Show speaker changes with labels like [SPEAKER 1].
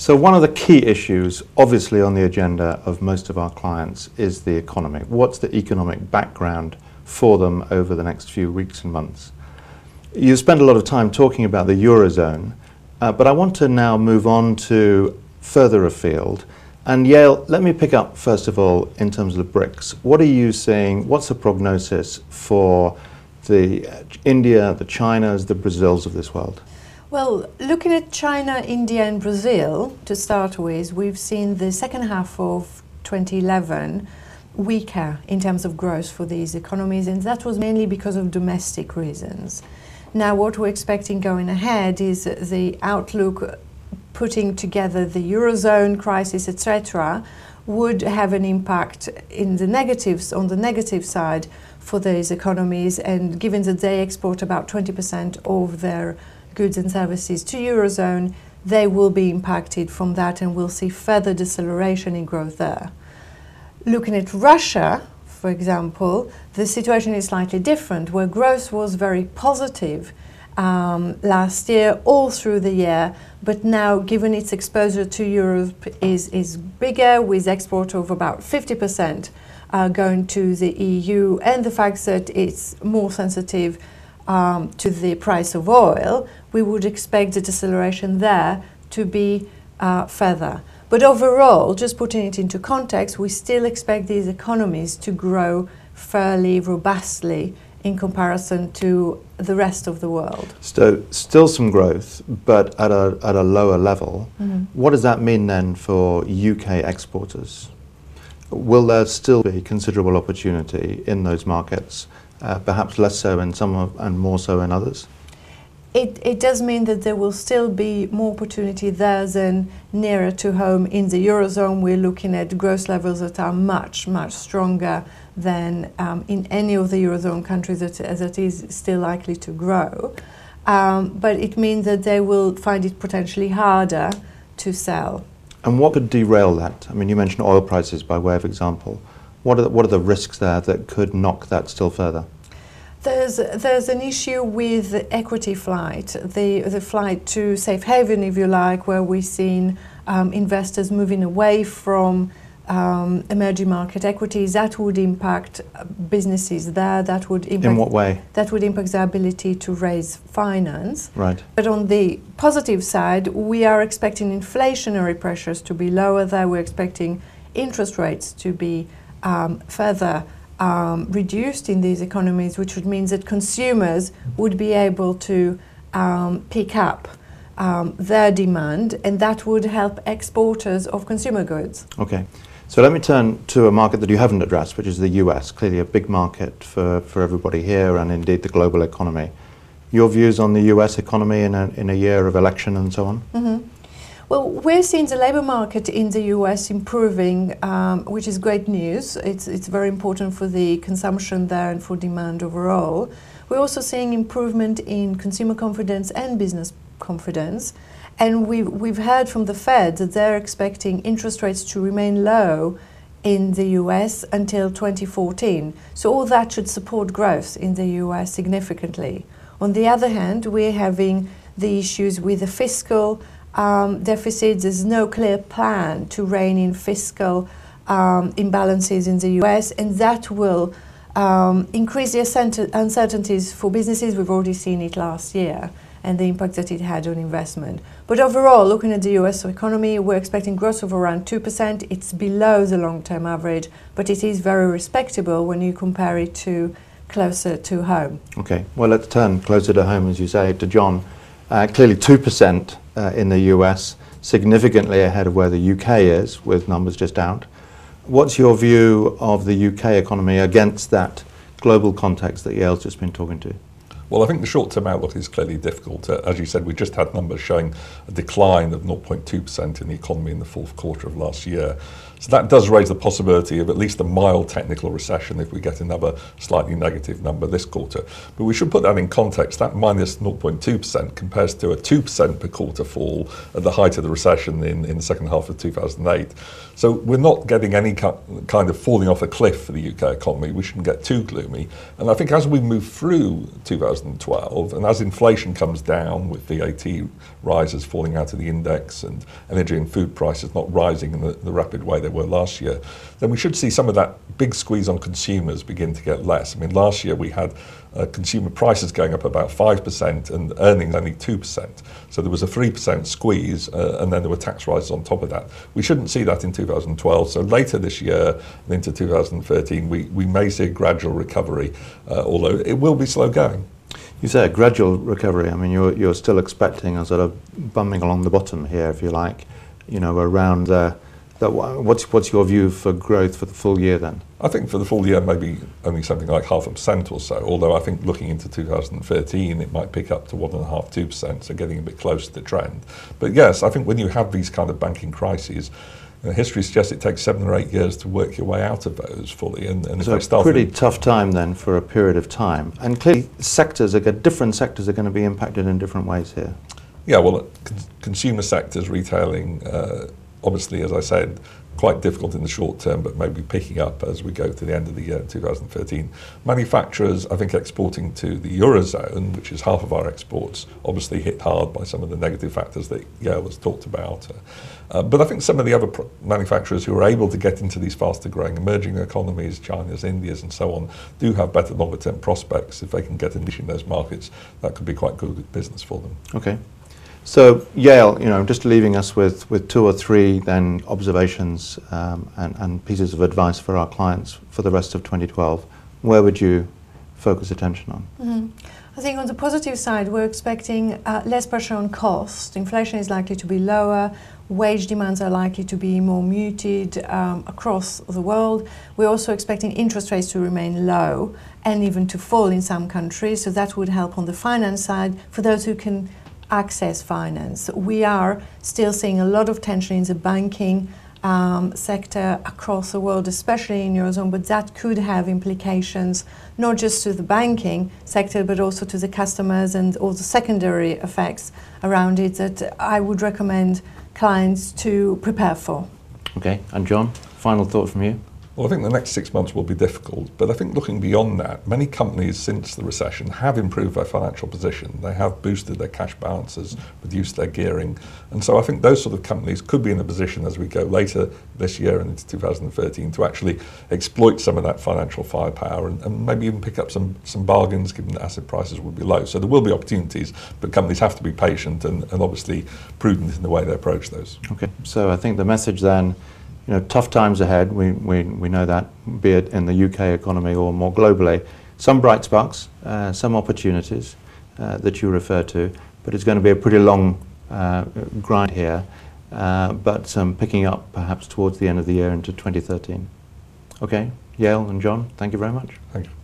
[SPEAKER 1] So, one of the key issues, obviously, on the agenda of most of our clients is the economy. What's the economic background for them over the next few weeks and months? You spend a lot of time talking about the Eurozone, uh, but I want to now move on to further afield. And Yael, let me pick up first of all in terms of the BRICS. What are you seeing? What's the prognosis for the uh, India, the Chinas, the Brazils of this world?
[SPEAKER 2] Well, looking at China, India, and Brazil to start with, we've seen the second half of 2011 weaker in terms of growth for these economies, and that was mainly because of domestic reasons. Now, what we're expecting going ahead is the outlook putting together the Eurozone crisis, etc., would have an impact in the negatives, on the negative side for these economies, and given that they export about 20% of their goods and services to Eurozone, they will be impacted from that and we'll see further deceleration in growth there. Looking at Russia, for example, the situation is slightly different, where growth was very positive um, last year, all through the year, but now, given its exposure to Europe is, is bigger, with export of about 50% uh, going to the EU, and the fact that it's more sensitive um, to the price of oil, we would expect the deceleration there to be uh, further. But overall, just putting it into context, we still expect these economies to grow fairly robustly in comparison to the rest of the world.
[SPEAKER 1] So, still some growth, but at a, at a lower level. Mm-hmm. What does that mean then for UK exporters? Will there still be considerable opportunity in those markets uh, perhaps less so in some of, and more so in others?
[SPEAKER 2] It, it does mean that there will still be more opportunity there than nearer to home. In the Eurozone, we're looking at growth levels that are much, much stronger than um, in any of the Eurozone countries that, that is still likely to grow. Um, but it means that they will find it potentially harder to sell.
[SPEAKER 1] And what could derail that? I mean, you mentioned oil prices by way of example. What are the, what are the risks there that could knock that still further?
[SPEAKER 2] There's, there's an issue with equity flight, the, the flight to safe haven, if you like, where we've seen um, investors moving away from um, emerging market equities. That would impact businesses there. That would impact.
[SPEAKER 1] In what way?
[SPEAKER 2] That would impact their ability to raise finance.
[SPEAKER 1] Right.
[SPEAKER 2] But on the positive side, we are expecting inflationary pressures to be lower there. We're expecting interest rates to be um, further um, reduced in these economies, which would mean that consumers would be able to um, pick up um, their demand, and that would help exporters of consumer goods.
[SPEAKER 1] Okay. So let me turn to a market that you haven't addressed, which is the US, clearly a big market for, for everybody here and indeed the global economy. Your views on the US economy in a, in a year of election and so on?
[SPEAKER 2] Mm-hmm. Well, we're seeing the labour market in the US improving, um, which is great news. It's, it's very important for the consumption there and for demand overall. We're also seeing improvement in consumer confidence and business confidence. And we've, we've heard from the Fed that they're expecting interest rates to remain low in the US until 2014. So all that should support growth in the US significantly. On the other hand, we're having the issues with the fiscal um, deficits. There's no clear plan to rein in fiscal um, imbalances in the US, and that will um, increase the uncertainties for businesses. We've already seen it last year and the impact that it had on investment. But overall, looking at the US economy, we're expecting growth of around 2%. It's below the long term average, but it is very respectable when you compare it to closer to home.
[SPEAKER 1] Okay, well, let's turn closer to home, as you say, to John. Uh, clearly, 2% uh, in the US, significantly ahead of where the UK is, with numbers just out. What's your view of the UK economy against that global context that Yael's just been talking to?
[SPEAKER 3] Well, I think the short term outlook is clearly difficult. Uh, as you said, we just had numbers showing a decline of 0.2% in the economy in the fourth quarter of last year. So that does raise the possibility of at least a mild technical recession if we get another slightly negative number this quarter. But we should put that in context. That minus 0.2% compares to a 2% per quarter fall at the height of the recession in, in the second half of 2008. So we're not getting any kind of falling off a cliff for the UK economy. We shouldn't get too gloomy. And I think as we move through 2012. And as inflation comes down with VAT rises falling out of the index and energy and food prices not rising in the, the rapid way they were last year, then we should see some of that big squeeze on consumers begin to get less. I mean, last year we had uh, consumer prices going up about 5% and earnings only 2%. So there was a 3% squeeze uh, and then there were tax rises on top of that. We shouldn't see that in 2012. So later this year and into 2013, we, we may see a gradual recovery, uh, although it will be slow going.
[SPEAKER 1] You say a gradual recovery. I mean, you're, you're still expecting a sort of bumming along the bottom here, if you like, you know, around the that, what's, what's your view for growth for the full year then?
[SPEAKER 3] I think for the full year, maybe only something like half a percent or so. Although I think looking into 2013, it might pick up to one and a half, two percent, so getting a bit close to the trend. But yes, I think when you have these kind of banking crises, you know, history suggests it takes seven or eight years to work your way out of those fully. And, and
[SPEAKER 1] so
[SPEAKER 3] if start
[SPEAKER 1] pretty tough time then for a period of time. And clearly, sectors are different sectors are going to be impacted in different ways here.
[SPEAKER 3] Yeah, well, consumer sectors, retailing. Uh, obviously, as I said, quite difficult in the short term, but maybe picking up as we go to the end of the year 2013. Manufacturers, I think, exporting to the Eurozone, which is half of our exports, obviously hit hard by some of the negative factors that Yael has talked about. Uh, but I think some of the other manufacturers who are able to get into these faster growing emerging economies, China's, India's, and so on, do have better longer term prospects. If they can get a niche in those markets, that could be quite good business for them.
[SPEAKER 1] Okay. So Yael, you know, just leaving us with, with two or three then observations um, and, and pieces of advice for our clients for the rest of 2012, where would you focus attention on?
[SPEAKER 2] Mm-hmm. I think on the positive side, we're expecting uh, less pressure on cost. Inflation is likely to be lower. Wage demands are likely to be more muted um, across the world. We're also expecting interest rates to remain low and even to fall in some countries. So that would help on the finance side for those who can access finance. We are still seeing a lot of tension in the banking um, sector across the world, especially in Eurozone, but that could have implications not just to the banking sector, but also to the customers and all the secondary effects around it that I would recommend clients to prepare for.
[SPEAKER 1] Okay, and John, final thought from you?
[SPEAKER 3] Well, I think the next six months will be difficult, but I think looking beyond that, many companies since the recession have improved their financial position. They have boosted their cash balances, reduced their gearing. And so I think those sort of companies could be in a position as we go later this year and into 2013 to actually exploit some of that financial firepower and, and maybe even pick up some, some bargains given that asset prices will be low. So there will be opportunities, but companies have to be patient and, and obviously prudent in the way they approach those.
[SPEAKER 1] Okay, so I think the message then you know, tough times ahead. We, we, we know that, be it in the UK economy or more globally. Some bright sparks, uh, some opportunities uh, that you refer to, but it's going to be a pretty long uh, grind here. Uh, but picking up perhaps towards the end of the year into 2013. Okay, Yael and John, thank you very much.
[SPEAKER 3] Thank you.